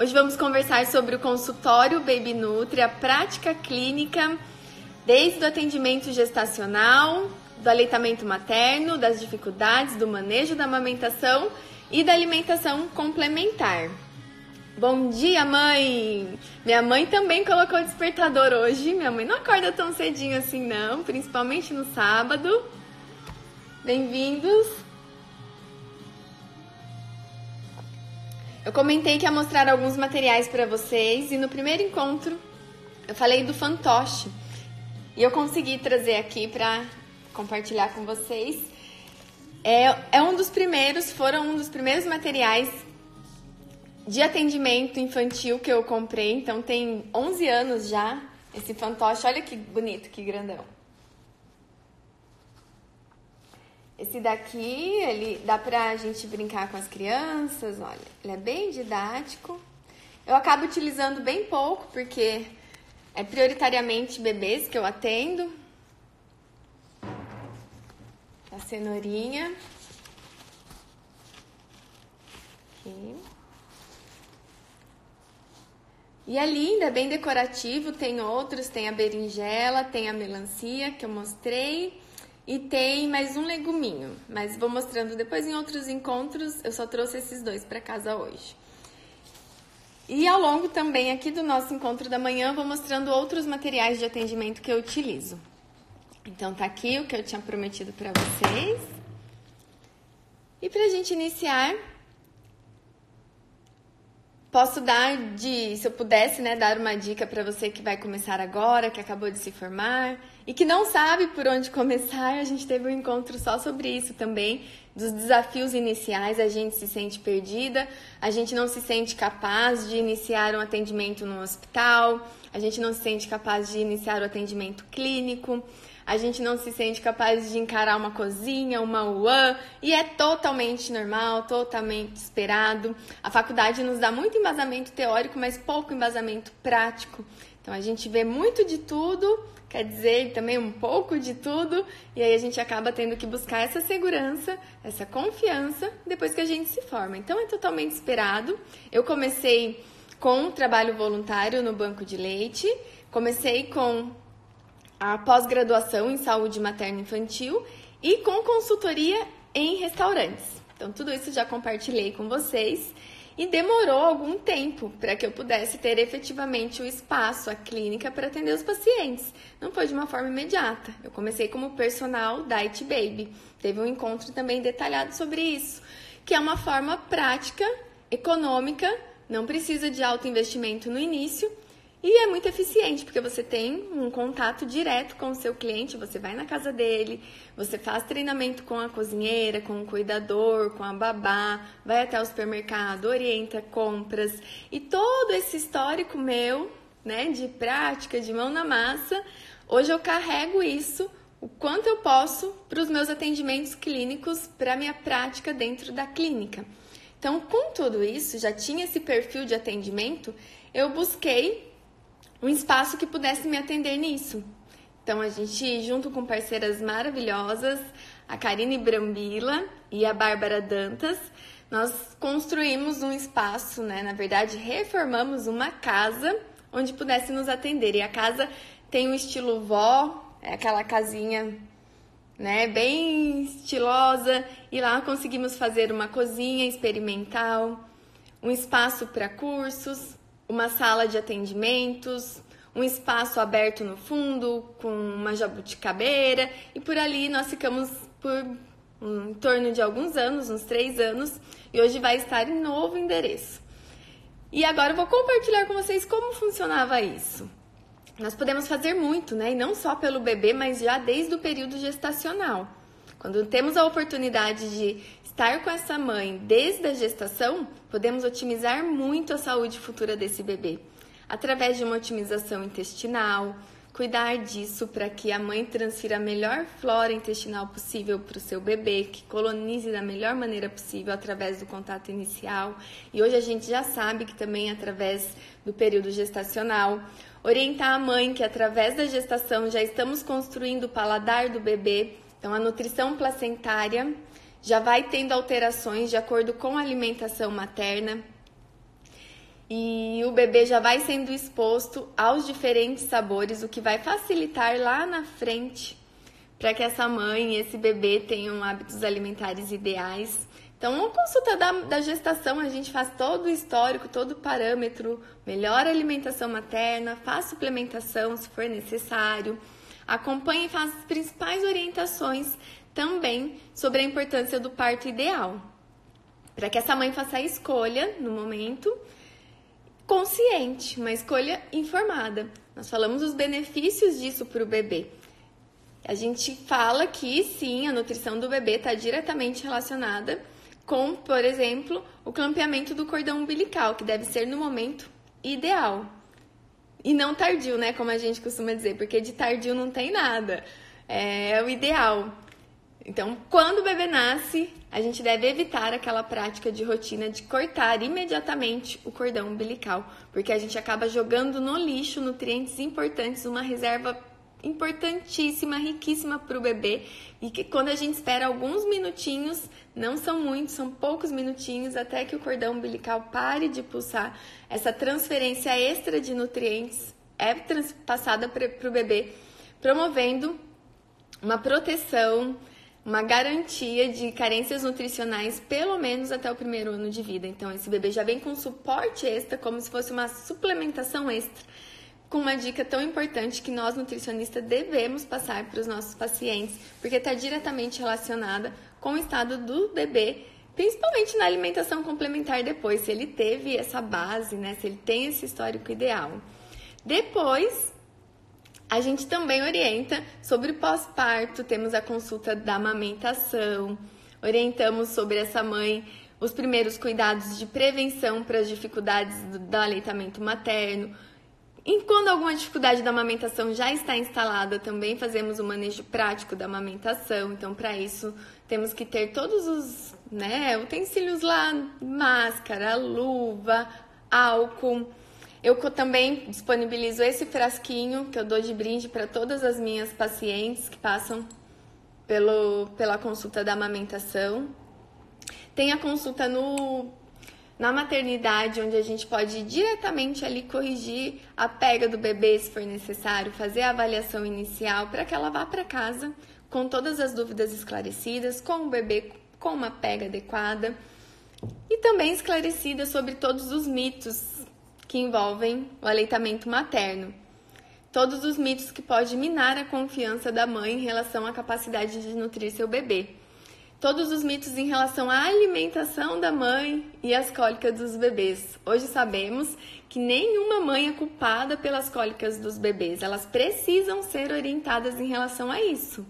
Hoje vamos conversar sobre o consultório Baby Nutri, a prática clínica, desde o atendimento gestacional, do aleitamento materno, das dificuldades do manejo da amamentação e da alimentação complementar. Bom dia, mãe! Minha mãe também colocou despertador hoje. Minha mãe não acorda tão cedinho assim, não, principalmente no sábado. Bem-vindos! Eu comentei que ia mostrar alguns materiais para vocês e no primeiro encontro eu falei do fantoche e eu consegui trazer aqui para compartilhar com vocês. É, é um dos primeiros, foram um dos primeiros materiais de atendimento infantil que eu comprei, então tem 11 anos já esse fantoche. Olha que bonito, que grandão. Esse daqui, ele dá pra gente brincar com as crianças, olha, ele é bem didático. Eu acabo utilizando bem pouco, porque é prioritariamente bebês que eu atendo. A cenourinha. Aqui. E é linda, é bem decorativo. Tem outros, tem a berinjela, tem a melancia que eu mostrei. E tem mais um leguminho, mas vou mostrando depois em outros encontros. Eu só trouxe esses dois para casa hoje. E ao longo também aqui do nosso encontro da manhã, vou mostrando outros materiais de atendimento que eu utilizo. Então tá aqui o que eu tinha prometido para vocês. E para a gente iniciar, Posso dar de, se eu pudesse, né, dar uma dica para você que vai começar agora, que acabou de se formar e que não sabe por onde começar. A gente teve um encontro só sobre isso também, dos desafios iniciais. A gente se sente perdida, a gente não se sente capaz de iniciar um atendimento no hospital, a gente não se sente capaz de iniciar o atendimento clínico a gente não se sente capaz de encarar uma cozinha, uma UAN, e é totalmente normal, totalmente esperado. A faculdade nos dá muito embasamento teórico, mas pouco embasamento prático. Então a gente vê muito de tudo, quer dizer, também um pouco de tudo, e aí a gente acaba tendo que buscar essa segurança, essa confiança depois que a gente se forma. Então é totalmente esperado. Eu comecei com um trabalho voluntário no banco de leite, comecei com a pós-graduação em saúde materna infantil e com consultoria em restaurantes. Então, tudo isso já compartilhei com vocês e demorou algum tempo para que eu pudesse ter efetivamente o espaço, a clínica para atender os pacientes. Não foi de uma forma imediata. Eu comecei como personal Diet Baby. Teve um encontro também detalhado sobre isso, que é uma forma prática, econômica, não precisa de alto investimento no início e é muito eficiente, porque você tem um contato direto com o seu cliente, você vai na casa dele, você faz treinamento com a cozinheira, com o cuidador, com a babá, vai até o supermercado, orienta compras. E todo esse histórico meu, né, de prática, de mão na massa, hoje eu carrego isso o quanto eu posso para os meus atendimentos clínicos, para a minha prática dentro da clínica. Então, com tudo isso, já tinha esse perfil de atendimento, eu busquei um espaço que pudesse me atender nisso. Então a gente, junto com parceiras maravilhosas, a Karine Brambila e a Bárbara Dantas, nós construímos um espaço, né? Na verdade, reformamos uma casa onde pudesse nos atender. E a casa tem um estilo vó, é aquela casinha, né, bem estilosa, e lá conseguimos fazer uma cozinha experimental, um espaço para cursos, uma sala de atendimentos, um espaço aberto no fundo com uma jabuticabeira e por ali nós ficamos por em torno de alguns anos, uns três anos, e hoje vai estar em novo endereço. E agora eu vou compartilhar com vocês como funcionava isso. Nós podemos fazer muito, né? E não só pelo bebê, mas já desde o período gestacional. Quando temos a oportunidade de estar com essa mãe desde a gestação, podemos otimizar muito a saúde futura desse bebê, através de uma otimização intestinal, cuidar disso para que a mãe transfira a melhor flora intestinal possível para o seu bebê, que colonize da melhor maneira possível através do contato inicial. E hoje a gente já sabe que também através do período gestacional, orientar a mãe que através da gestação já estamos construindo o paladar do bebê. Então a nutrição placentária já vai tendo alterações de acordo com a alimentação materna. e o bebê já vai sendo exposto aos diferentes sabores, o que vai facilitar lá na frente para que essa mãe e esse bebê tenham hábitos alimentares ideais. Então, uma consulta da, da gestação, a gente faz todo o histórico, todo o parâmetro, melhora a alimentação materna, faz suplementação se for necessário, acompanha e faz as principais orientações também sobre a importância do parto ideal, para que essa mãe faça a escolha no momento consciente, uma escolha informada. Nós falamos os benefícios disso para o bebê. A gente fala que sim, a nutrição do bebê está diretamente relacionada com, por exemplo, o clampeamento do cordão umbilical, que deve ser no momento ideal. E não tardio, né? Como a gente costuma dizer, porque de tardio não tem nada. É, é o ideal. Então, quando o bebê nasce, a gente deve evitar aquela prática de rotina de cortar imediatamente o cordão umbilical, porque a gente acaba jogando no lixo nutrientes importantes, uma reserva importantíssima, riquíssima para o bebê e que quando a gente espera alguns minutinhos, não são muitos, são poucos minutinhos até que o cordão umbilical pare de pulsar, essa transferência extra de nutrientes é passada para o bebê, promovendo uma proteção uma garantia de carências nutricionais pelo menos até o primeiro ano de vida. Então, esse bebê já vem com suporte extra, como se fosse uma suplementação extra, com uma dica tão importante que nós nutricionistas devemos passar para os nossos pacientes, porque está diretamente relacionada com o estado do bebê, principalmente na alimentação complementar depois, se ele teve essa base, né? Se ele tem esse histórico ideal. Depois, a gente também orienta sobre pós-parto, temos a consulta da amamentação, orientamos sobre essa mãe os primeiros cuidados de prevenção para as dificuldades do, aleitamento materno. E quando alguma dificuldade da amamentação já está instalada, também fazemos o manejo prático da amamentação. Então, para isso, temos que ter todos os né, utensílios lá: máscara, luva, álcool. Eu também disponibilizo esse frasquinho que eu dou de brinde para todas as minhas pacientes que passam pelo, pela consulta da amamentação. Tem a consulta no, na maternidade, onde a gente pode diretamente ali corrigir a pega do bebê se for necessário, fazer a avaliação inicial para que ela vá para casa com todas as dúvidas esclarecidas, com o bebê com uma pega adequada e também esclarecida sobre todos os mitos que envolvem o aleitamento materno. Todos os mitos que podem minar a confiança da mãe em relação à capacidade de nutrir seu bebê. Todos os mitos em relação à alimentação da mãe e às cólicas dos bebês. Hoje sabemos que nenhuma mãe é culpada pelas cólicas dos bebês. Elas precisam ser orientadas em relação a isso.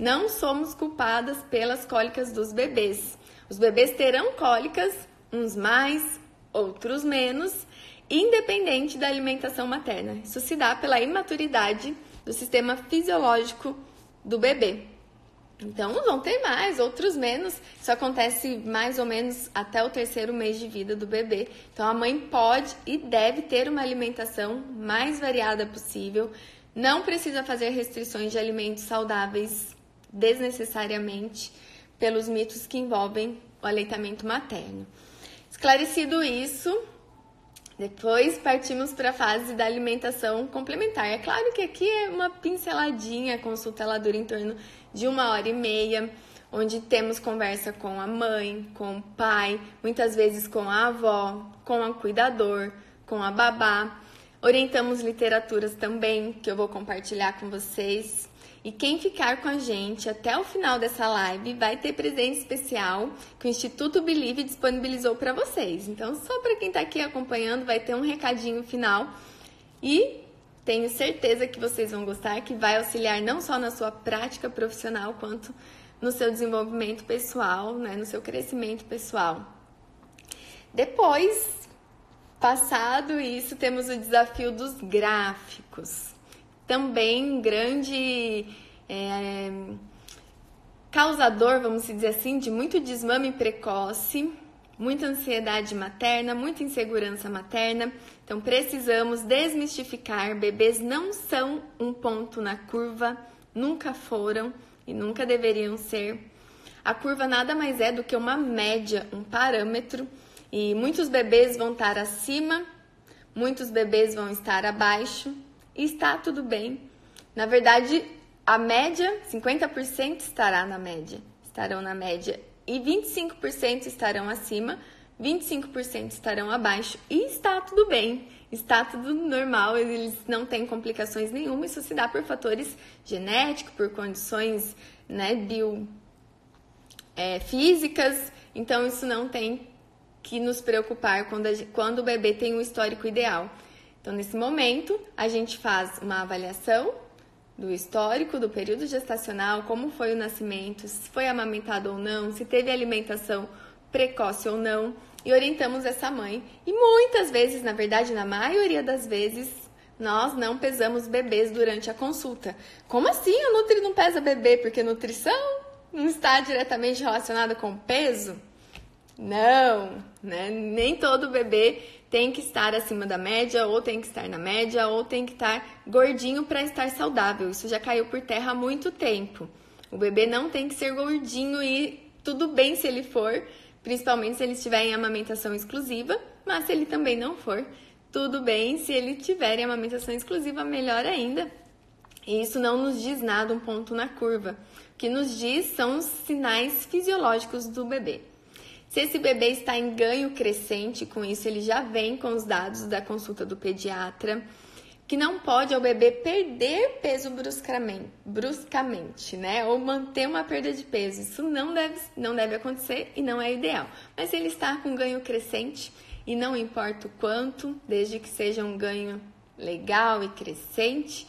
Não somos culpadas pelas cólicas dos bebês. Os bebês terão cólicas, uns mais, outros menos, independente da alimentação materna. Isso se dá pela imaturidade do sistema fisiológico do bebê. Então, uns vão ter mais, outros menos. Isso acontece mais ou menos até o terceiro mês de vida do bebê. Então, a mãe pode e deve ter uma alimentação mais variada possível. Não precisa fazer restrições de alimentos saudáveis desnecessariamente pelos mitos que envolvem o aleitamento materno. Esclarecido isso, depois partimos para a fase da alimentação complementar. É claro que aqui é uma pinceladinha, a consulta ela dura em torno de uma hora e meia, onde temos conversa com a mãe, com o pai, muitas vezes com a avó, com a cuidador, com a babá. Orientamos literaturas também, que eu vou compartilhar com vocês. E quem ficar com a gente até o final dessa live vai ter presente especial que o Instituto Believe disponibilizou para vocês. Então, só para quem está aqui acompanhando, vai ter um recadinho final e tenho certeza que vocês vão gostar, que vai auxiliar não só na sua prática profissional, quanto no seu desenvolvimento pessoal, né, no seu crescimento pessoal. Depois, passado isso, temos o desafio dos gráficos também grande é, causador, vamos dizer assim, de muito desmame precoce, muita ansiedade materna, muita insegurança materna. Então precisamos desmistificar: bebês não são um ponto na curva, nunca foram e nunca deveriam ser. A curva nada mais é do que uma média, um parâmetro, e muitos bebês vão estar acima muitos bebês vão estar abaixo está tudo bem. Na verdade, a média, 50% estará na média, estarão na média e 25% estarão acima, 25% estarão abaixo e está tudo bem, está tudo normal, eles não têm complicações nenhuma, isso se dá por fatores genéticos, por condições né, bio, é, físicas, então isso não tem que nos preocupar quando, a, quando o bebê tem um histórico ideal. Então, nesse momento, a gente faz uma avaliação do histórico do período gestacional, como foi o nascimento, se foi amamentado ou não, se teve alimentação precoce ou não, e orientamos essa mãe. E muitas vezes, na verdade, na maioria das vezes, nós não pesamos bebês durante a consulta. Como assim a Nutri não pesa bebê? Porque nutrição não está diretamente relacionada com peso? Não, né? Nem todo bebê tem que estar acima da média, ou tem que estar na média, ou tem que estar gordinho para estar saudável. Isso já caiu por terra há muito tempo. O bebê não tem que ser gordinho e tudo bem se ele for, principalmente se ele estiver em amamentação exclusiva, mas se ele também não for, tudo bem se ele tiver em amamentação exclusiva, melhor ainda. E isso não nos diz nada, um ponto na curva. O que nos diz são os sinais fisiológicos do bebê. Se esse bebê está em ganho crescente, com isso ele já vem com os dados da consulta do pediatra, que não pode ao bebê perder peso bruscamente, bruscamente, né? Ou manter uma perda de peso. Isso não deve, não deve acontecer e não é ideal. Mas ele está com ganho crescente, e não importa o quanto, desde que seja um ganho legal e crescente,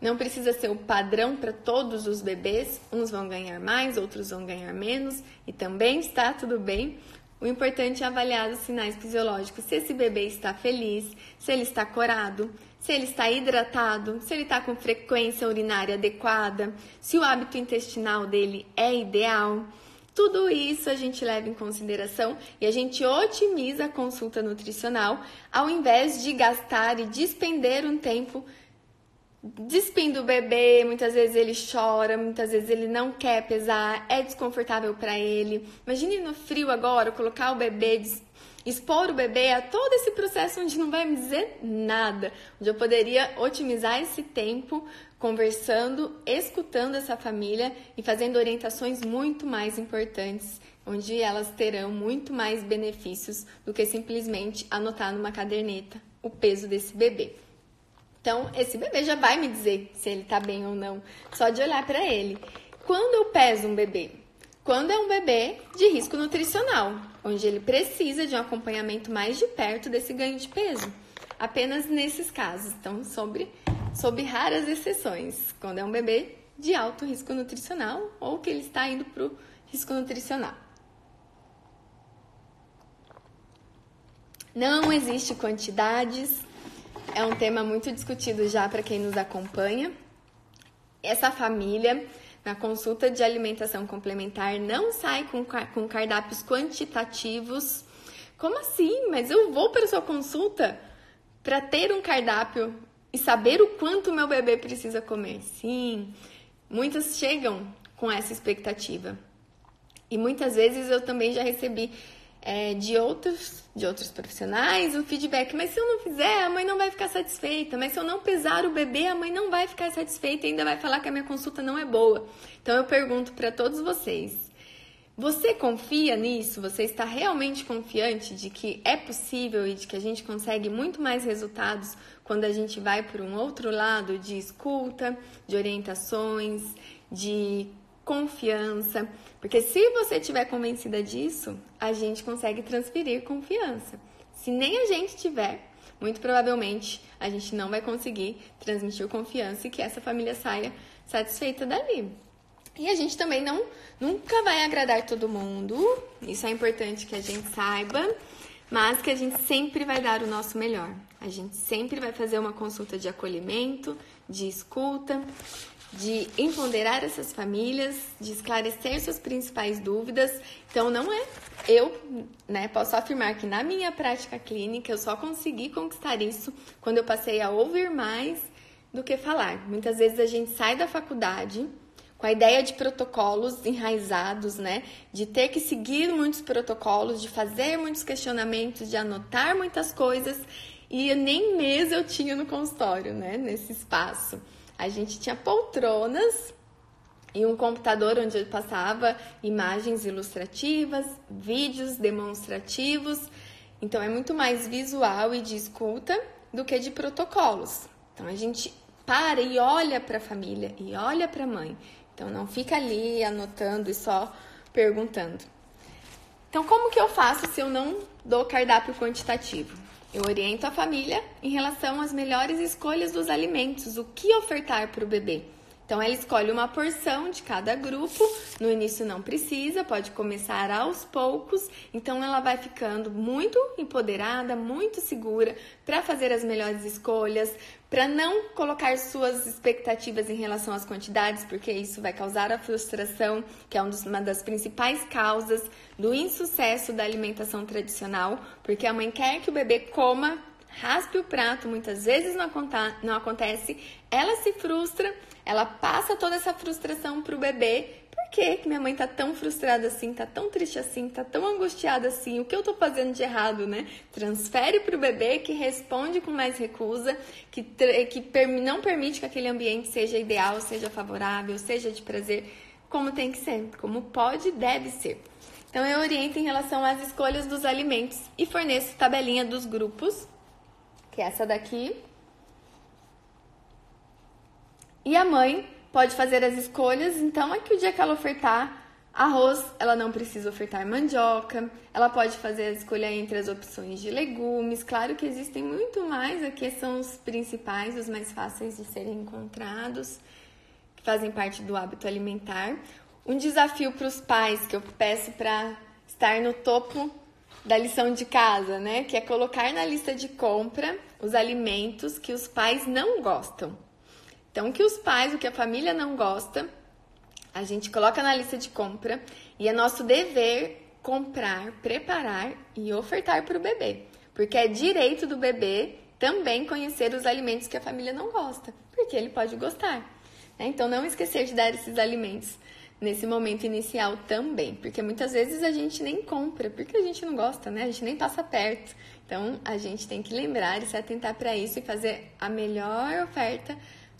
não precisa ser o padrão para todos os bebês, uns vão ganhar mais, outros vão ganhar menos, e também está tudo bem. O importante é avaliar os sinais fisiológicos, se esse bebê está feliz, se ele está corado, se ele está hidratado, se ele está com frequência urinária adequada, se o hábito intestinal dele é ideal. Tudo isso a gente leva em consideração e a gente otimiza a consulta nutricional ao invés de gastar e despender um tempo despindo o bebê, muitas vezes ele chora, muitas vezes ele não quer pesar, é desconfortável para ele. Imagine no frio agora, colocar o bebê, expor o bebê a todo esse processo onde não vai me dizer nada, onde eu poderia otimizar esse tempo conversando, escutando essa família e fazendo orientações muito mais importantes, onde elas terão muito mais benefícios do que simplesmente anotar numa caderneta o peso desse bebê. Então, esse bebê já vai me dizer se ele tá bem ou não, só de olhar para ele. Quando eu peso um bebê? Quando é um bebê de risco nutricional, onde ele precisa de um acompanhamento mais de perto desse ganho de peso. Apenas nesses casos, então, sobre, sobre raras exceções, quando é um bebê de alto risco nutricional ou que ele está indo para o risco nutricional. Não existe quantidades é um tema muito discutido já para quem nos acompanha. Essa família, na consulta de alimentação complementar, não sai com, com cardápios quantitativos. Como assim? Mas eu vou para sua consulta para ter um cardápio e saber o quanto meu bebê precisa comer. Sim, muitas chegam com essa expectativa. E muitas vezes eu também já recebi é, de, outros, de outros profissionais o feedback. Mas se eu não fizer, a mãe não vai ficar satisfeita. Mas se eu não pesar o bebê, a mãe não vai ficar satisfeita e ainda vai falar que a minha consulta não é boa. Então eu pergunto para todos vocês: você confia nisso? Você está realmente confiante de que é possível e de que a gente consegue muito mais resultados quando a gente vai por um outro lado de escuta, de orientações, de confiança? Porque se você estiver convencida disso, a gente consegue transferir confiança. Se nem a gente tiver, muito provavelmente a gente não vai conseguir transmitir confiança e que essa família saia satisfeita dali. E a gente também não nunca vai agradar todo mundo. Isso é importante que a gente saiba, mas que a gente sempre vai dar o nosso melhor. A gente sempre vai fazer uma consulta de acolhimento, de escuta, de empoderar essas famílias, de esclarecer suas principais dúvidas. Então, não é eu, né, posso afirmar que na minha prática clínica eu só consegui conquistar isso quando eu passei a ouvir mais do que falar. Muitas vezes a gente sai da faculdade com a ideia de protocolos enraizados, né? De ter que seguir muitos protocolos, de fazer muitos questionamentos, de anotar muitas coisas e nem mesa eu tinha no consultório, né? Nesse espaço. A gente tinha poltronas e um computador onde eu passava imagens ilustrativas, vídeos demonstrativos. Então é muito mais visual e de escuta do que de protocolos. Então a gente para e olha para a família e olha para a mãe. Então não fica ali anotando e só perguntando. Então como que eu faço se eu não dou cardápio quantitativo? Eu oriento a família em relação às melhores escolhas dos alimentos, o que ofertar para o bebê. Então ela escolhe uma porção de cada grupo. No início não precisa, pode começar aos poucos. Então ela vai ficando muito empoderada, muito segura para fazer as melhores escolhas, para não colocar suas expectativas em relação às quantidades, porque isso vai causar a frustração, que é uma das principais causas do insucesso da alimentação tradicional, porque a mãe quer que o bebê coma raspe o prato, muitas vezes não, acontece, ela se frustra ela passa toda essa frustração pro bebê. Por que, que minha mãe tá tão frustrada assim, tá tão triste assim, tá tão angustiada assim? O que eu tô fazendo de errado, né? Transfere pro bebê que responde com mais recusa, que, que não permite que aquele ambiente seja ideal, seja favorável, seja de prazer, como tem que ser, como pode e deve ser. Então eu oriento em relação às escolhas dos alimentos e forneço tabelinha dos grupos, que é essa daqui, e a mãe pode fazer as escolhas, então é que o dia que ela ofertar arroz, ela não precisa ofertar mandioca, ela pode fazer a escolha entre as opções de legumes. Claro que existem muito mais, aqui são os principais, os mais fáceis de serem encontrados, que fazem parte do hábito alimentar. Um desafio para os pais que eu peço para estar no topo da lição de casa, né? Que é colocar na lista de compra os alimentos que os pais não gostam. Então, o que os pais, o que a família não gosta, a gente coloca na lista de compra e é nosso dever comprar, preparar e ofertar para o bebê, porque é direito do bebê também conhecer os alimentos que a família não gosta, porque ele pode gostar. Né? Então, não esquecer de dar esses alimentos nesse momento inicial também, porque muitas vezes a gente nem compra, porque a gente não gosta, né? A gente nem passa perto. Então, a gente tem que lembrar e se atentar para isso e fazer a melhor oferta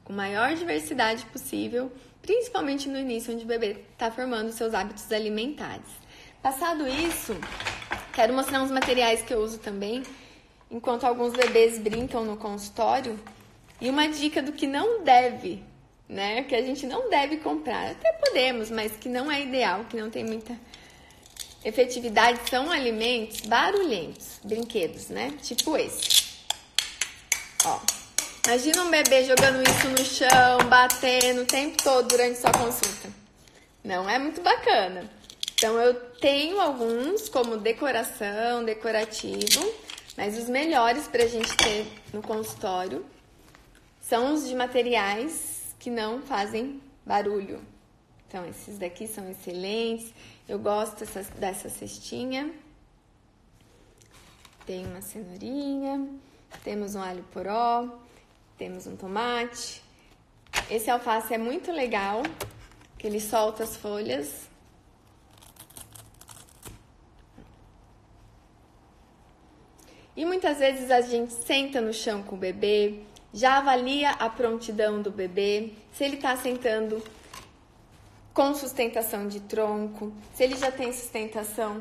com maior diversidade possível, principalmente no início, onde o bebê está formando seus hábitos alimentares. Passado isso, quero mostrar uns materiais que eu uso também, enquanto alguns bebês brincam no consultório, e uma dica do que não deve, né? Que a gente não deve comprar. Até podemos, mas que não é ideal, que não tem muita efetividade, são alimentos barulhentos, brinquedos, né? Tipo esse. Ó, Imagina um bebê jogando isso no chão, batendo o tempo todo durante sua consulta. Não é muito bacana. Então eu tenho alguns como decoração, decorativo, mas os melhores para a gente ter no consultório são os de materiais que não fazem barulho. Então esses daqui são excelentes. Eu gosto dessa, dessa cestinha. Tem uma cenourinha, temos um alho poró, temos um tomate. Esse alface é muito legal, que ele solta as folhas. E muitas vezes a gente senta no chão com o bebê, já avalia a prontidão do bebê, se ele está sentando com sustentação de tronco, se ele já tem sustentação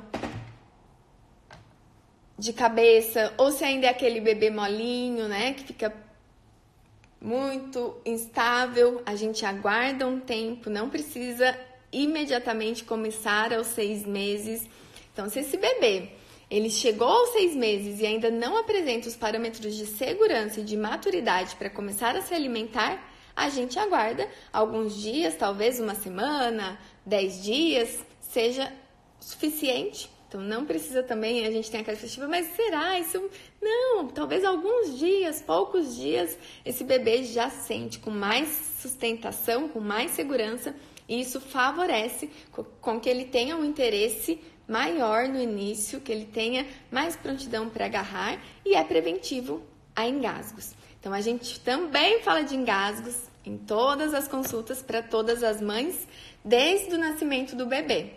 de cabeça, ou se ainda é aquele bebê molinho, né, que fica muito instável, a gente aguarda um tempo, não precisa imediatamente começar aos seis meses. Então, se esse bebê ele chegou aos seis meses e ainda não apresenta os parâmetros de segurança e de maturidade para começar a se alimentar, a gente aguarda alguns dias, talvez uma semana, dez dias, seja suficiente então não precisa também, a gente tem aquela expectativa, mas será isso? Não, talvez alguns dias, poucos dias, esse bebê já sente com mais sustentação, com mais segurança, e isso favorece com que ele tenha um interesse maior no início, que ele tenha mais prontidão para agarrar e é preventivo a engasgos. Então a gente também fala de engasgos em todas as consultas para todas as mães, desde o nascimento do bebê.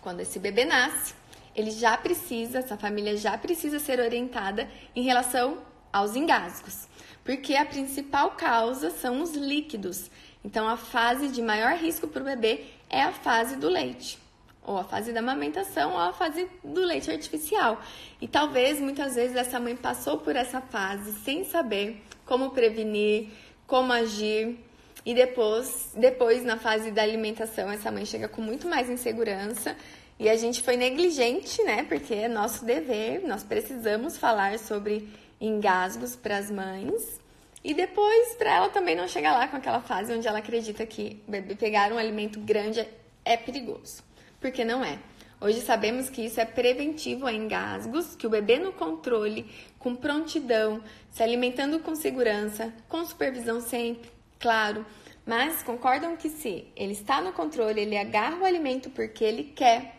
Quando esse bebê nasce, ele já precisa, essa família já precisa ser orientada em relação aos engasgos, porque a principal causa são os líquidos. Então, a fase de maior risco para o bebê é a fase do leite, ou a fase da amamentação, ou a fase do leite artificial. E talvez muitas vezes essa mãe passou por essa fase sem saber como prevenir, como agir. E depois, depois na fase da alimentação, essa mãe chega com muito mais insegurança e a gente foi negligente, né? Porque é nosso dever, nós precisamos falar sobre engasgos para as mães. E depois, para ela também não chegar lá com aquela fase onde ela acredita que pegar um alimento grande é perigoso. Porque não é. Hoje sabemos que isso é preventivo a engasgos, que o bebê no controle, com prontidão, se alimentando com segurança, com supervisão sempre, claro. Mas concordam que se ele está no controle, ele agarra o alimento porque ele quer,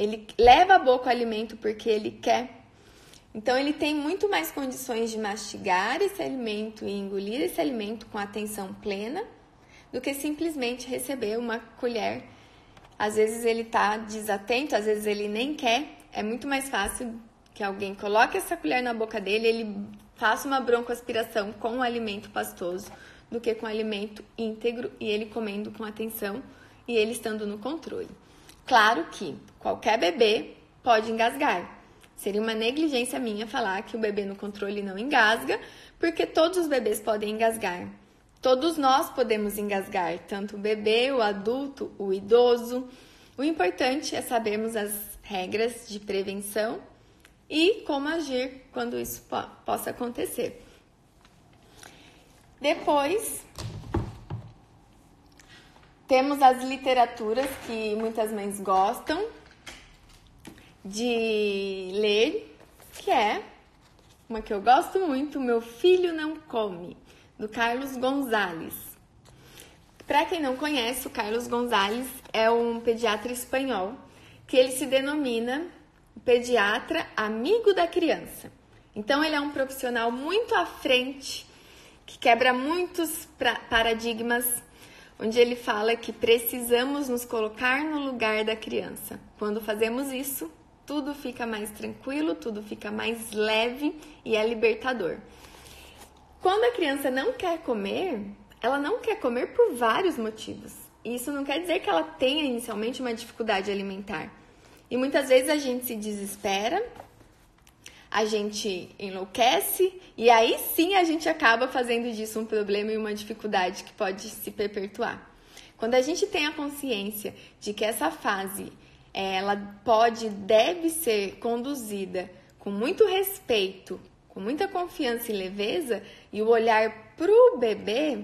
ele leva a boca o alimento porque ele quer. Então ele tem muito mais condições de mastigar esse alimento e engolir esse alimento com atenção plena do que simplesmente receber uma colher. Às vezes ele está desatento, às vezes ele nem quer. É muito mais fácil que alguém coloque essa colher na boca dele, ele faça uma broncoaspiração com o alimento pastoso do que com o alimento íntegro e ele comendo com atenção e ele estando no controle. Claro que qualquer bebê pode engasgar. Seria uma negligência minha falar que o bebê no controle não engasga, porque todos os bebês podem engasgar. Todos nós podemos engasgar, tanto o bebê, o adulto, o idoso. O importante é sabermos as regras de prevenção e como agir quando isso po possa acontecer. Depois, temos as literaturas que muitas mães gostam de ler, que é uma que eu gosto muito, Meu Filho Não Come, do Carlos Gonzalez. Para quem não conhece, o Carlos Gonzalez é um pediatra espanhol que ele se denomina pediatra amigo da criança. Então ele é um profissional muito à frente, que quebra muitos paradigmas onde ele fala que precisamos nos colocar no lugar da criança. Quando fazemos isso, tudo fica mais tranquilo, tudo fica mais leve e é libertador. Quando a criança não quer comer, ela não quer comer por vários motivos. Isso não quer dizer que ela tenha inicialmente uma dificuldade alimentar. E muitas vezes a gente se desespera, a gente enlouquece e aí sim a gente acaba fazendo disso um problema e uma dificuldade que pode se perpetuar. Quando a gente tem a consciência de que essa fase ela pode, deve ser conduzida com muito respeito, com muita confiança e leveza e o olhar para o bebê,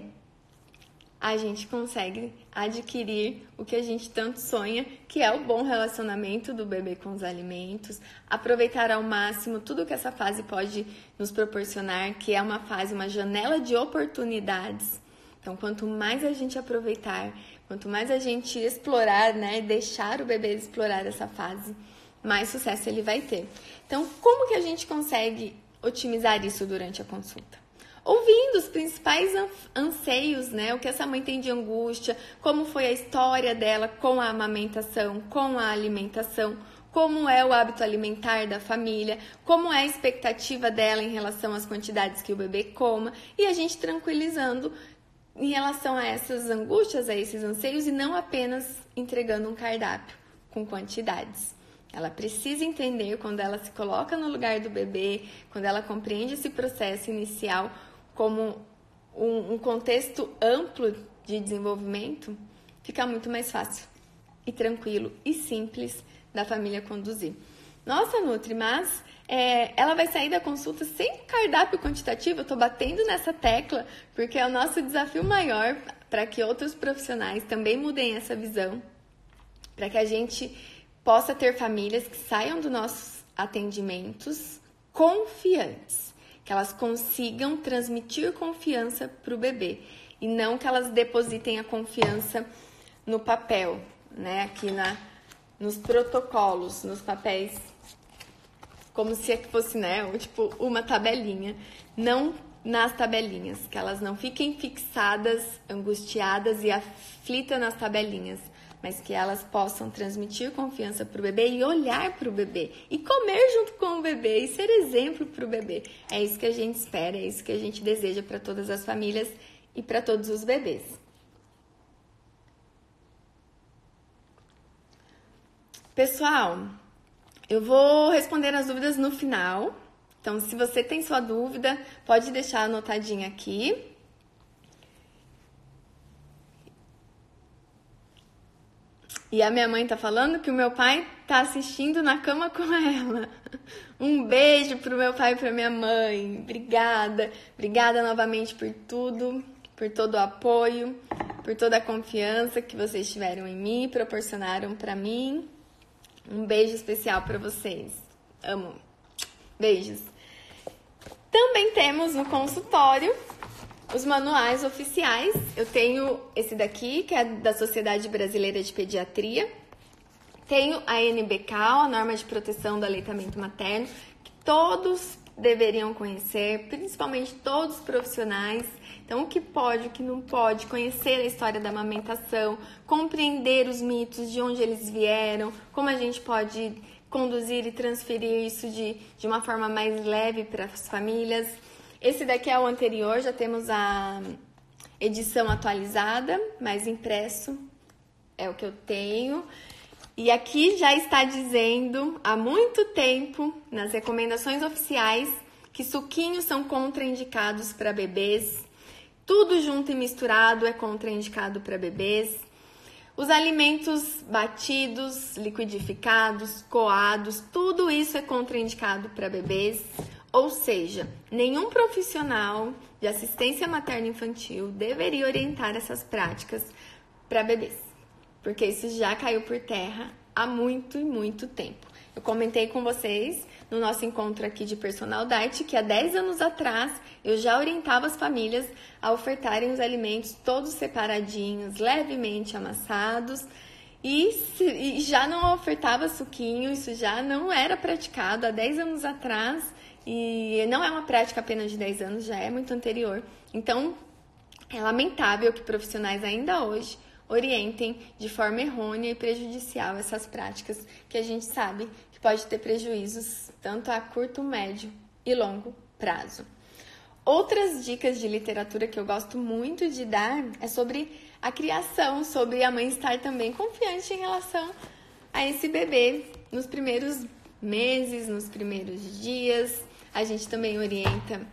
a gente consegue adquirir o que a gente tanto sonha, que é o bom relacionamento do bebê com os alimentos, aproveitar ao máximo tudo que essa fase pode nos proporcionar, que é uma fase, uma janela de oportunidades. Então, quanto mais a gente aproveitar, quanto mais a gente explorar, né, deixar o bebê explorar essa fase, mais sucesso ele vai ter. Então, como que a gente consegue otimizar isso durante a consulta? Ouvindo os principais anseios, né? O que essa mãe tem de angústia, como foi a história dela com a amamentação, com a alimentação, como é o hábito alimentar da família, como é a expectativa dela em relação às quantidades que o bebê coma, e a gente tranquilizando em relação a essas angústias, a esses anseios e não apenas entregando um cardápio com quantidades. Ela precisa entender quando ela se coloca no lugar do bebê, quando ela compreende esse processo inicial, como um, um contexto amplo de desenvolvimento, fica muito mais fácil e tranquilo e simples da família conduzir. Nossa, Nutri, mas é, ela vai sair da consulta sem cardápio quantitativo? Eu estou batendo nessa tecla porque é o nosso desafio maior para que outros profissionais também mudem essa visão, para que a gente possa ter famílias que saiam dos nossos atendimentos confiantes que elas consigam transmitir confiança para o bebê e não que elas depositem a confiança no papel, né? Aqui na, nos protocolos, nos papéis, como se é fosse, né? Tipo uma tabelinha, não nas tabelinhas, que elas não fiquem fixadas, angustiadas e aflitas nas tabelinhas, mas que elas possam transmitir confiança para o bebê e olhar para o bebê e comer junto com o bebê e ser exemplo para o bebê. É isso que a gente espera, é isso que a gente deseja para todas as famílias e para todos os bebês. Pessoal, eu vou responder as dúvidas no final. Então, se você tem sua dúvida, pode deixar anotadinha aqui. E a minha mãe tá falando que o meu pai tá assistindo na cama com ela. Um beijo pro meu pai e pra minha mãe. Obrigada. Obrigada novamente por tudo, por todo o apoio, por toda a confiança que vocês tiveram em mim, proporcionaram para mim. Um beijo especial para vocês. Amo. Beijos. Também temos no consultório os manuais oficiais. Eu tenho esse daqui, que é da Sociedade Brasileira de Pediatria. Tenho a NBK, a norma de proteção do aleitamento materno, que todos deveriam conhecer, principalmente todos os profissionais. Então, o que pode, o que não pode, conhecer a história da amamentação, compreender os mitos, de onde eles vieram, como a gente pode conduzir e transferir isso de, de uma forma mais leve para as famílias. Esse daqui é o anterior, já temos a edição atualizada, mas impresso é o que eu tenho. E aqui já está dizendo há muito tempo, nas recomendações oficiais, que suquinhos são contraindicados para bebês. Tudo junto e misturado é contraindicado para bebês. Os alimentos batidos, liquidificados, coados, tudo isso é contraindicado para bebês. Ou seja, nenhum profissional de assistência materna infantil deveria orientar essas práticas para bebês, porque isso já caiu por terra há muito e muito tempo. Eu comentei com vocês no nosso encontro aqui de personal diet que há 10 anos atrás eu já orientava as famílias a ofertarem os alimentos todos separadinhos, levemente amassados. E, se, e já não ofertava suquinho, isso já não era praticado há 10 anos atrás. E não é uma prática apenas de 10 anos, já é muito anterior. Então, é lamentável que profissionais ainda hoje orientem de forma errônea e prejudicial essas práticas que a gente sabe que pode ter prejuízos tanto a curto, médio e longo prazo. Outras dicas de literatura que eu gosto muito de dar é sobre a criação, sobre a mãe estar também confiante em relação a esse bebê nos primeiros meses, nos primeiros dias, a gente também orienta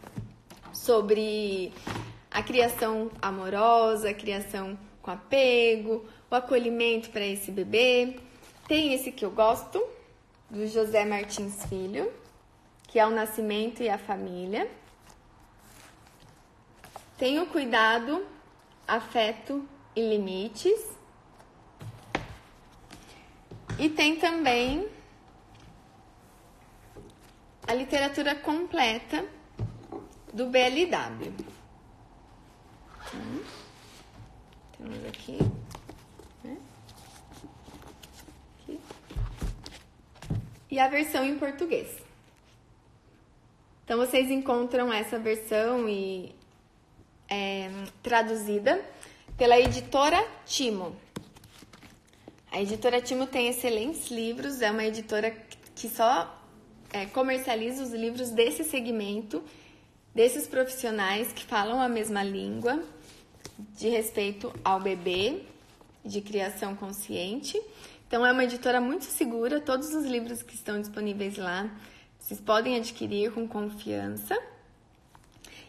sobre a criação amorosa, a criação com apego, o acolhimento para esse bebê. Tem esse que eu gosto, do José Martins Filho, que é o nascimento e a família. Tem o cuidado, afeto e limites. E tem também a literatura completa do BLW. Hum, temos aqui, né? aqui. E a versão em português. Então vocês encontram essa versão e é, traduzida pela editora Timo. A editora Timo tem excelentes livros, é uma editora que só é, comercializa os livros desse segmento, desses profissionais que falam a mesma língua, de respeito ao bebê, de criação consciente. Então, é uma editora muito segura, todos os livros que estão disponíveis lá vocês podem adquirir com confiança.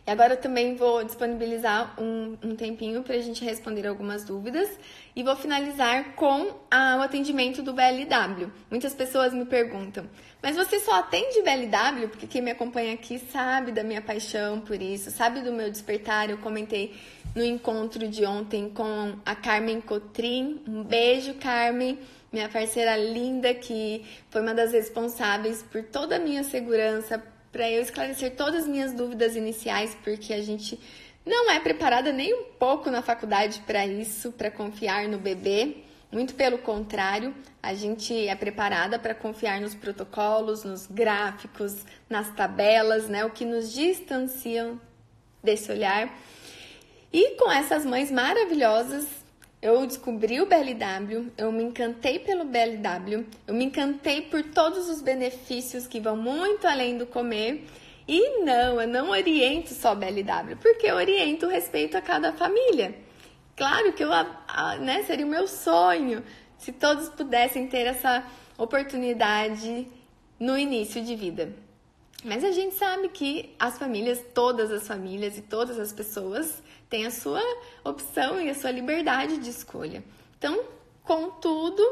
E agora eu também vou disponibilizar um, um tempinho para a gente responder algumas dúvidas e vou finalizar com a, o atendimento do BLW. Muitas pessoas me perguntam, mas você só atende BLW? Porque quem me acompanha aqui sabe da minha paixão por isso, sabe do meu despertar. Eu comentei no encontro de ontem com a Carmen Cotrim. Um beijo, Carmen, minha parceira linda, que foi uma das responsáveis por toda a minha segurança, para eu esclarecer todas as minhas dúvidas iniciais, porque a gente não é preparada nem um pouco na faculdade para isso, para confiar no bebê. Muito pelo contrário, a gente é preparada para confiar nos protocolos, nos gráficos, nas tabelas, né? O que nos distanciam desse olhar. E com essas mães maravilhosas, eu descobri o BLW, eu me encantei pelo BLW, eu me encantei por todos os benefícios que vão muito além do comer. E não, eu não oriento só BLW, porque eu oriento o respeito a cada família. Claro que eu, né, seria o meu sonho se todos pudessem ter essa oportunidade no início de vida. Mas a gente sabe que as famílias, todas as famílias e todas as pessoas têm a sua opção e a sua liberdade de escolha. Então, contudo,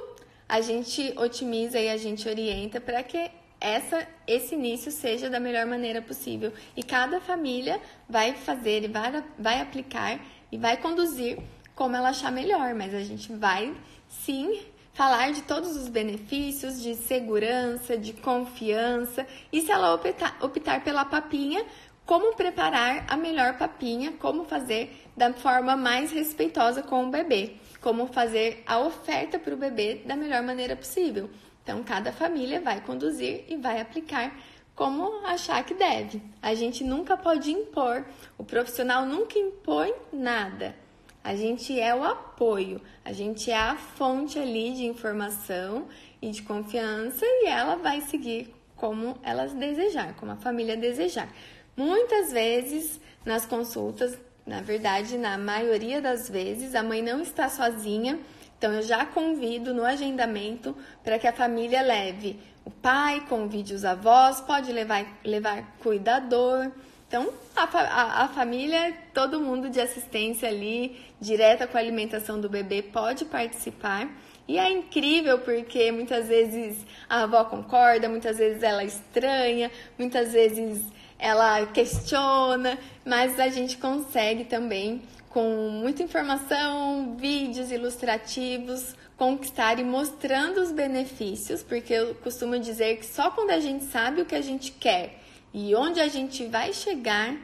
a gente otimiza e a gente orienta para que essa, esse início seja da melhor maneira possível. E cada família vai fazer e vai, vai aplicar e vai conduzir como ela achar melhor, mas a gente vai sim falar de todos os benefícios de segurança, de confiança e se ela optar, optar pela papinha, como preparar a melhor papinha, como fazer da forma mais respeitosa com o bebê, como fazer a oferta para o bebê da melhor maneira possível. Então, cada família vai conduzir e vai aplicar como achar que deve. A gente nunca pode impor, o profissional nunca impõe nada. A gente é o apoio, a gente é a fonte ali de informação e de confiança e ela vai seguir como elas desejar, como a família desejar. Muitas vezes nas consultas, na verdade, na maioria das vezes, a mãe não está sozinha, então eu já convido no agendamento para que a família leve o pai, convide os avós, pode levar, levar cuidador. Então, a, a, a, família, todo mundo de assistência ali, direta com a alimentação do bebê, pode participar. E é incrível porque muitas vezes a avó concorda, muitas vezes ela estranha, muitas vezes ela questiona, mas a gente consegue também, com muita informação, vídeos ilustrativos, conquistar e mostrando os benefícios, porque eu costumo dizer que só quando a gente sabe o que a gente quer e onde a gente vai chegar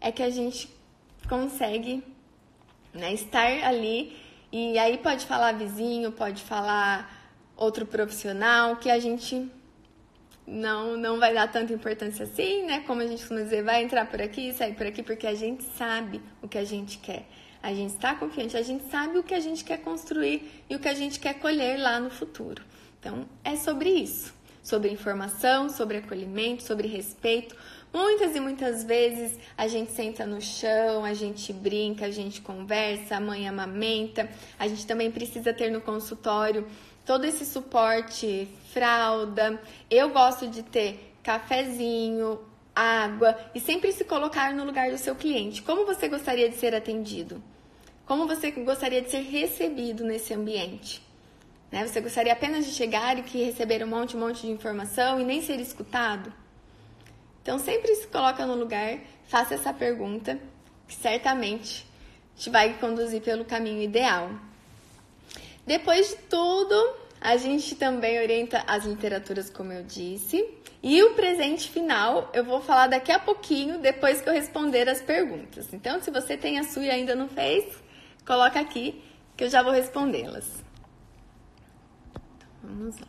é que a gente consegue né, estar ali. E aí pode falar vizinho, pode falar outro profissional, que a gente não não vai dar tanta importância assim, né? Como a gente costuma dizer, vai entrar por aqui, sair por aqui, porque a gente sabe o que a gente quer. A gente está confiante, a gente sabe o que a gente quer construir e o que a gente quer colher lá no futuro. Então, é sobre isso sobre informação, sobre acolhimento, sobre respeito. Muitas e muitas vezes a gente senta no chão, a gente brinca, a gente conversa, a mãe amamenta. A gente também precisa ter no consultório todo esse suporte, fralda. Eu gosto de ter cafezinho, água e sempre se colocar no lugar do seu cliente. Como você gostaria de ser atendido? Como você gostaria de ser recebido nesse ambiente? Né? Você gostaria apenas de chegar e que receber um monte, um monte de informação e nem ser escutado? Então sempre se coloca no lugar, faça essa pergunta, que certamente te vai conduzir pelo caminho ideal. Depois de tudo, a gente também orienta as literaturas, como eu disse. E o presente final eu vou falar daqui a pouquinho, depois que eu responder as perguntas. Então, se você tem a sua e ainda não fez, coloca aqui que eu já vou respondê-las. Vamos lá.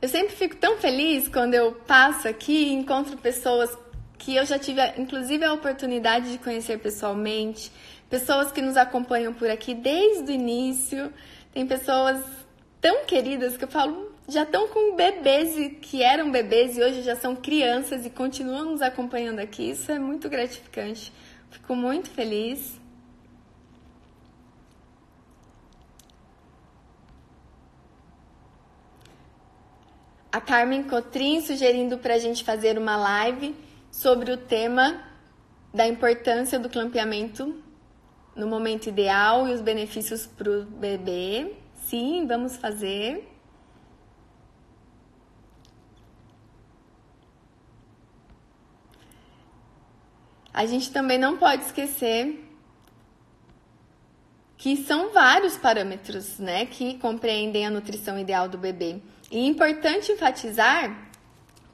Eu sempre fico tão feliz quando eu passo aqui e encontro pessoas que eu já tive, inclusive, a oportunidade de conhecer pessoalmente, pessoas que nos acompanham por aqui desde o início. Tem pessoas tão queridas que eu falo, já estão com bebês que eram bebês e hoje já são crianças e continuam nos acompanhando aqui. Isso é muito gratificante. Fico muito feliz. A Carmen Cotrim sugerindo para a gente fazer uma live sobre o tema da importância do clampeamento no momento ideal e os benefícios para o bebê. Sim, vamos fazer. A gente também não pode esquecer que são vários parâmetros, né, que compreendem a nutrição ideal do bebê. E é importante enfatizar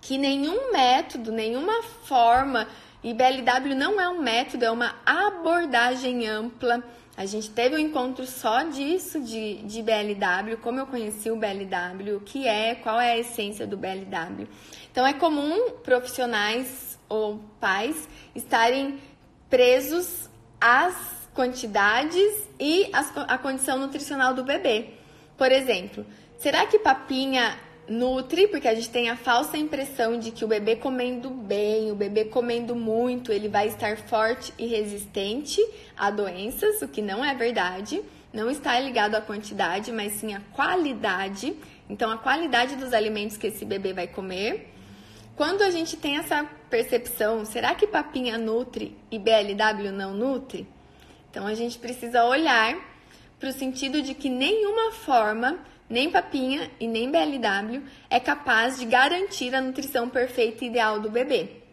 que nenhum método, nenhuma forma, e BLW não é um método, é uma abordagem ampla, A gente teve um encontro só disso, de, de BLW, como eu conheci o BLW, o que é, qual é a essência do BLW. Então, é comum profissionais ou pais estarem presos às quantidades e as, a condição nutricional do bebê. Por exemplo, será que papinha nutre, porque a gente tem a falsa impressão de que o bebê comendo bem, o bebê comendo muito, ele vai estar forte e resistente a doenças, o que não é verdade. Não está ligado à quantidade, mas sim à qualidade. Então, a qualidade dos alimentos que esse bebê vai comer. Quando a gente tem essa percepção, será que papinha nutre e BLW não nutre? Então, a gente precisa olhar para o sentido de que nenhuma forma nem papinha e nem BLW é capaz de garantir a nutrição perfeita e ideal do bebê.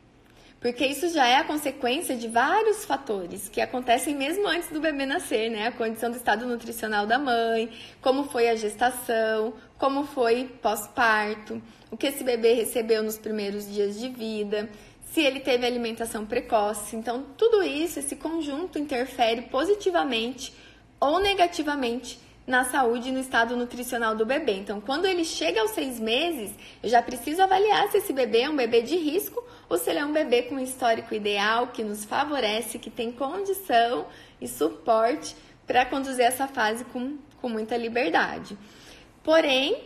Porque isso já é a consequência de vários fatores que acontecem mesmo antes do bebê nascer, né? A condição do estado nutricional da mãe, como foi a gestação, como foi pós-parto, o que esse bebê recebeu nos primeiros dias de vida, se ele teve alimentação precoce. Então, tudo isso, esse conjunto interfere positivamente ou negativamente na saúde e no estado nutricional do bebê. Então, quando ele chega aos seis meses, eu já preciso avaliar se esse bebê é um bebê de risco ou se ele é um bebê com um histórico ideal, que nos favorece, que tem condição e suporte para conduzir essa fase com, com muita liberdade. Porém,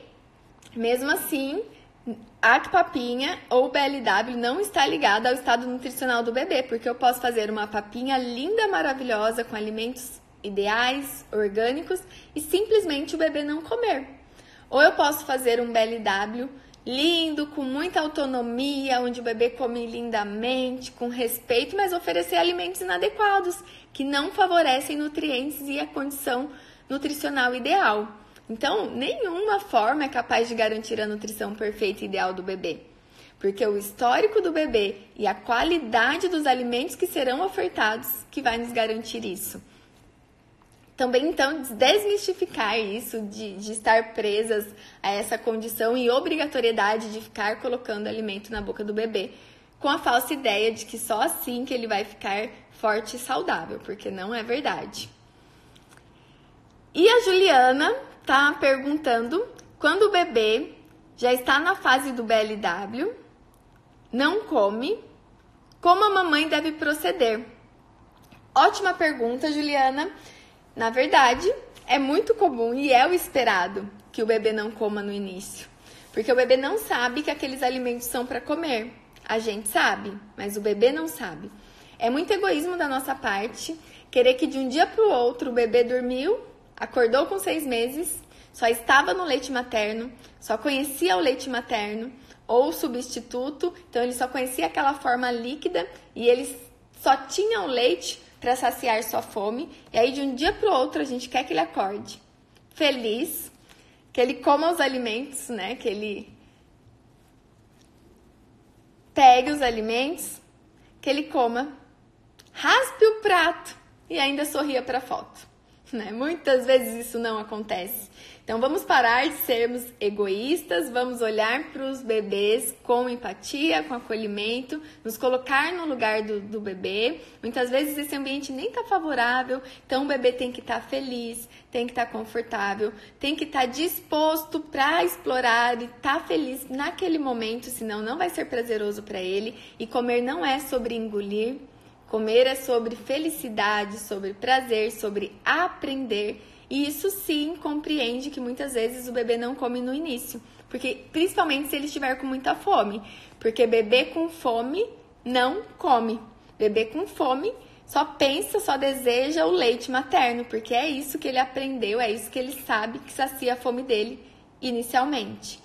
mesmo assim, a papinha ou BLW não está ligada ao estado nutricional do bebê, porque eu posso fazer uma papinha linda, maravilhosa, com alimentos ideais, orgânicos e simplesmente o bebê não comer. Ou eu posso fazer um BLW lindo, com muita autonomia, onde o bebê come lindamente, com respeito, mas oferecer alimentos inadequados, que não favorecem nutrientes e a condição nutricional ideal. Então, nenhuma forma é capaz de garantir a nutrição perfeita e ideal do bebê. Porque o histórico do bebê e a qualidade dos alimentos que serão ofertados que vai nos garantir isso também então desmistificar isso de, de estar presas a essa condição e obrigatoriedade de ficar colocando alimento na boca do bebê, com a falsa ideia de que só assim que ele vai ficar forte e saudável, porque não é verdade. E a Juliana tá perguntando quando o bebê já está na fase do BLW, não come, como a mamãe deve proceder? Ótima pergunta, Juliana. Na verdade, é muito comum e é o esperado que o bebê não coma no início, porque o bebê não sabe que aqueles alimentos são para comer. A gente sabe, mas o bebê não sabe. É muito egoísmo da nossa parte querer que de um dia para o outro o bebê dormiu, acordou com seis meses, só estava no leite materno, só conhecia o leite materno ou o substituto, então ele só conhecia aquela forma líquida e ele só tinha o leite para saciar sua fome. E aí, de um dia para o outro, a gente quer que ele acorde feliz, que ele coma os alimentos, né? Que ele pegue os alimentos, que ele coma, raspe o prato e ainda sorria para a foto. Né? Muitas vezes isso não acontece. Então vamos parar de sermos egoístas, vamos olhar para os bebês com empatia, com acolhimento, nos colocar no lugar do, do bebê. Muitas vezes esse ambiente nem está favorável, então o bebê tem que estar tá feliz, tem que estar tá confortável, tem que estar tá disposto para explorar e estar tá feliz naquele momento, senão não vai ser prazeroso para ele. E comer não é sobre engolir, comer é sobre felicidade, sobre prazer, sobre aprender e isso sim compreende que muitas vezes o bebê não come no início, porque principalmente se ele estiver com muita fome, porque bebê com fome não come. Bebê com fome só pensa, só deseja o leite materno, porque é isso que ele aprendeu, é isso que ele sabe que sacia a fome dele inicialmente.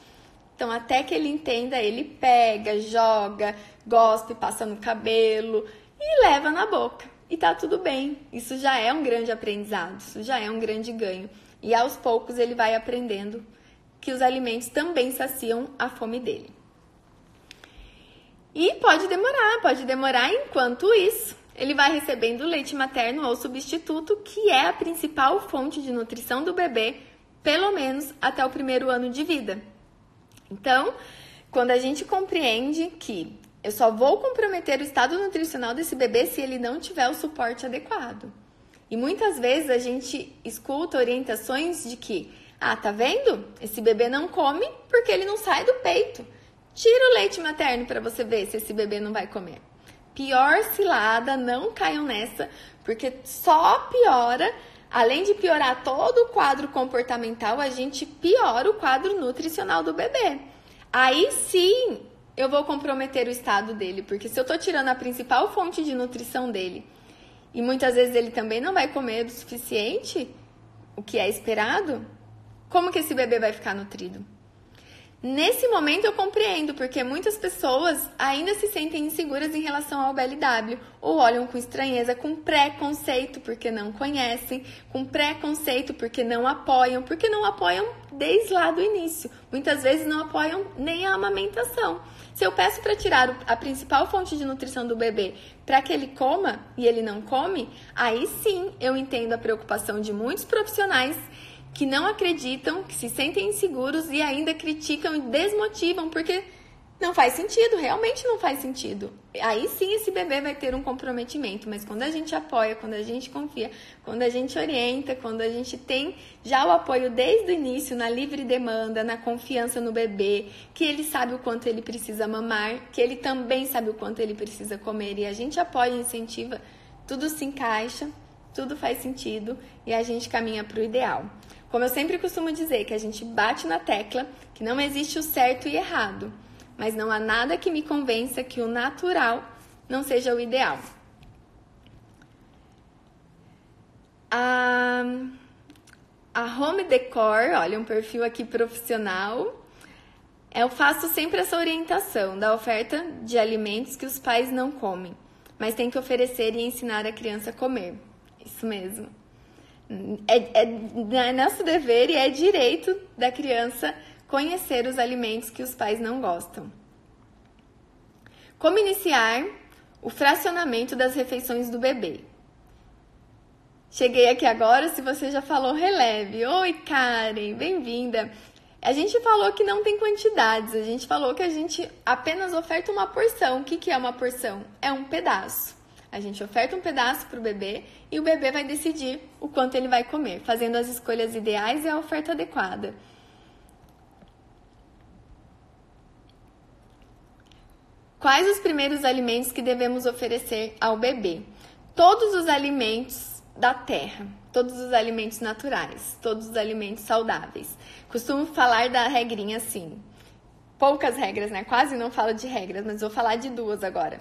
Então, até que ele entenda, ele pega, joga, gospe, passa no cabelo e leva na boca e tá tudo bem. Isso já é um grande aprendizado, isso já é um grande ganho. E aos poucos ele vai aprendendo que os alimentos também saciam a fome dele. E pode demorar, pode demorar enquanto isso ele vai recebendo leite materno ou substituto, que é a principal fonte de nutrição do bebê, pelo menos até o primeiro ano de vida. Então, quando a gente compreende que eu só vou comprometer o estado nutricional desse bebê se ele não tiver o suporte adequado. E muitas vezes a gente escuta orientações de que, ah, tá vendo? Esse bebê não come porque ele não sai do peito. Tira o leite materno para você ver se esse bebê não vai comer. Pior cilada, não caiam nessa, porque só piora. Além de piorar todo o quadro comportamental, a gente piora o quadro nutricional do bebê. Aí sim eu vou comprometer o estado dele, porque se eu tô tirando a principal fonte de nutrição dele e muitas vezes ele também não vai comer o suficiente, o que é esperado, como que esse bebê vai ficar nutrido? Nesse momento eu compreendo, porque muitas pessoas ainda se sentem inseguras em relação ao BLW, ou olham com estranheza, com preconceito porque não conhecem, com preconceito porque não apoiam, porque não apoiam desde lá do início. Muitas vezes não apoiam nem a amamentação. Se eu peço para tirar a principal fonte de nutrição do bebê para que ele coma e ele não come, aí sim eu entendo a preocupação de muitos profissionais que não acreditam, que se sentem inseguros e ainda criticam e desmotivam porque não faz sentido, realmente não faz sentido. Aí sim esse bebê vai ter um comprometimento, mas quando a gente apoia, quando a gente confia, quando a gente orienta, quando a gente tem já o apoio desde o início na livre demanda, na confiança no bebê, que ele sabe o quanto ele precisa mamar, que ele também sabe o quanto ele precisa comer e a gente apoia e incentiva, tudo se encaixa, tudo faz sentido e a gente caminha para o ideal. Como eu sempre costumo dizer, que a gente bate na tecla que não existe o certo e errado mas não há nada que me convença que o natural não seja o ideal. A, a Home Decor, olha, um perfil aqui profissional. Eu faço sempre essa orientação da oferta de alimentos que os pais não comem, mas tem que oferecer e ensinar a criança a comer. Isso mesmo. É, é, é nosso dever e é direito da criança conhecer os alimentos que os pais não gostam. Como iniciar o fracionamento das refeições do bebê? Cheguei aqui agora, se você já falou, releve. Oi, Karen, bem-vinda. A gente falou que não tem quantidades, a gente falou que a gente apenas oferta uma porção. O que, que é uma porção? É um pedaço. A gente oferta um pedaço para o bebê e o bebê vai decidir o quanto ele vai comer, fazendo as escolhas ideais e a oferta adequada. Quais os primeiros alimentos que devemos oferecer ao bebê? Todos os alimentos da terra, todos os alimentos naturais, todos os alimentos saudáveis. Costumo falar da regrinha assim. Poucas regras, né? Quase não falo de regras, mas vou falar de duas agora.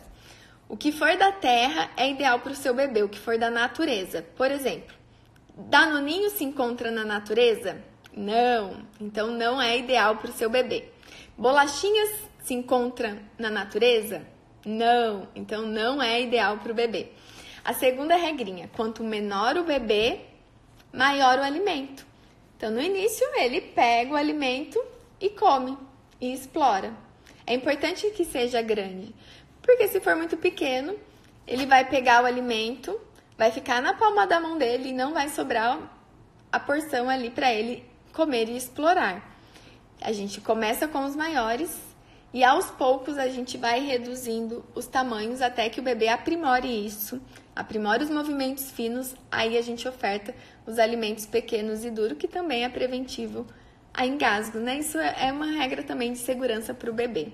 O que for da terra é ideal para o seu bebê, o que for da natureza. Por exemplo, danoninho se encontra na natureza? Não, então não é ideal para o seu bebê. Bolachinhas se encontra na natureza? Não, então não é ideal para o bebê. A segunda regrinha: quanto menor o bebê, maior o alimento. Então, no início, ele pega o alimento e come e explora. É importante que seja grande, porque se for muito pequeno, ele vai pegar o alimento, vai ficar na palma da mão dele e não vai sobrar a porção ali para ele comer e explorar. A gente começa com os maiores e aos poucos a gente vai reduzindo os tamanhos até que o bebê aprimore isso, aprimore os movimentos finos, aí a gente oferta os alimentos pequenos e duros, que também é preventivo a engasgo, né? Isso é uma regra também de segurança para o bebê.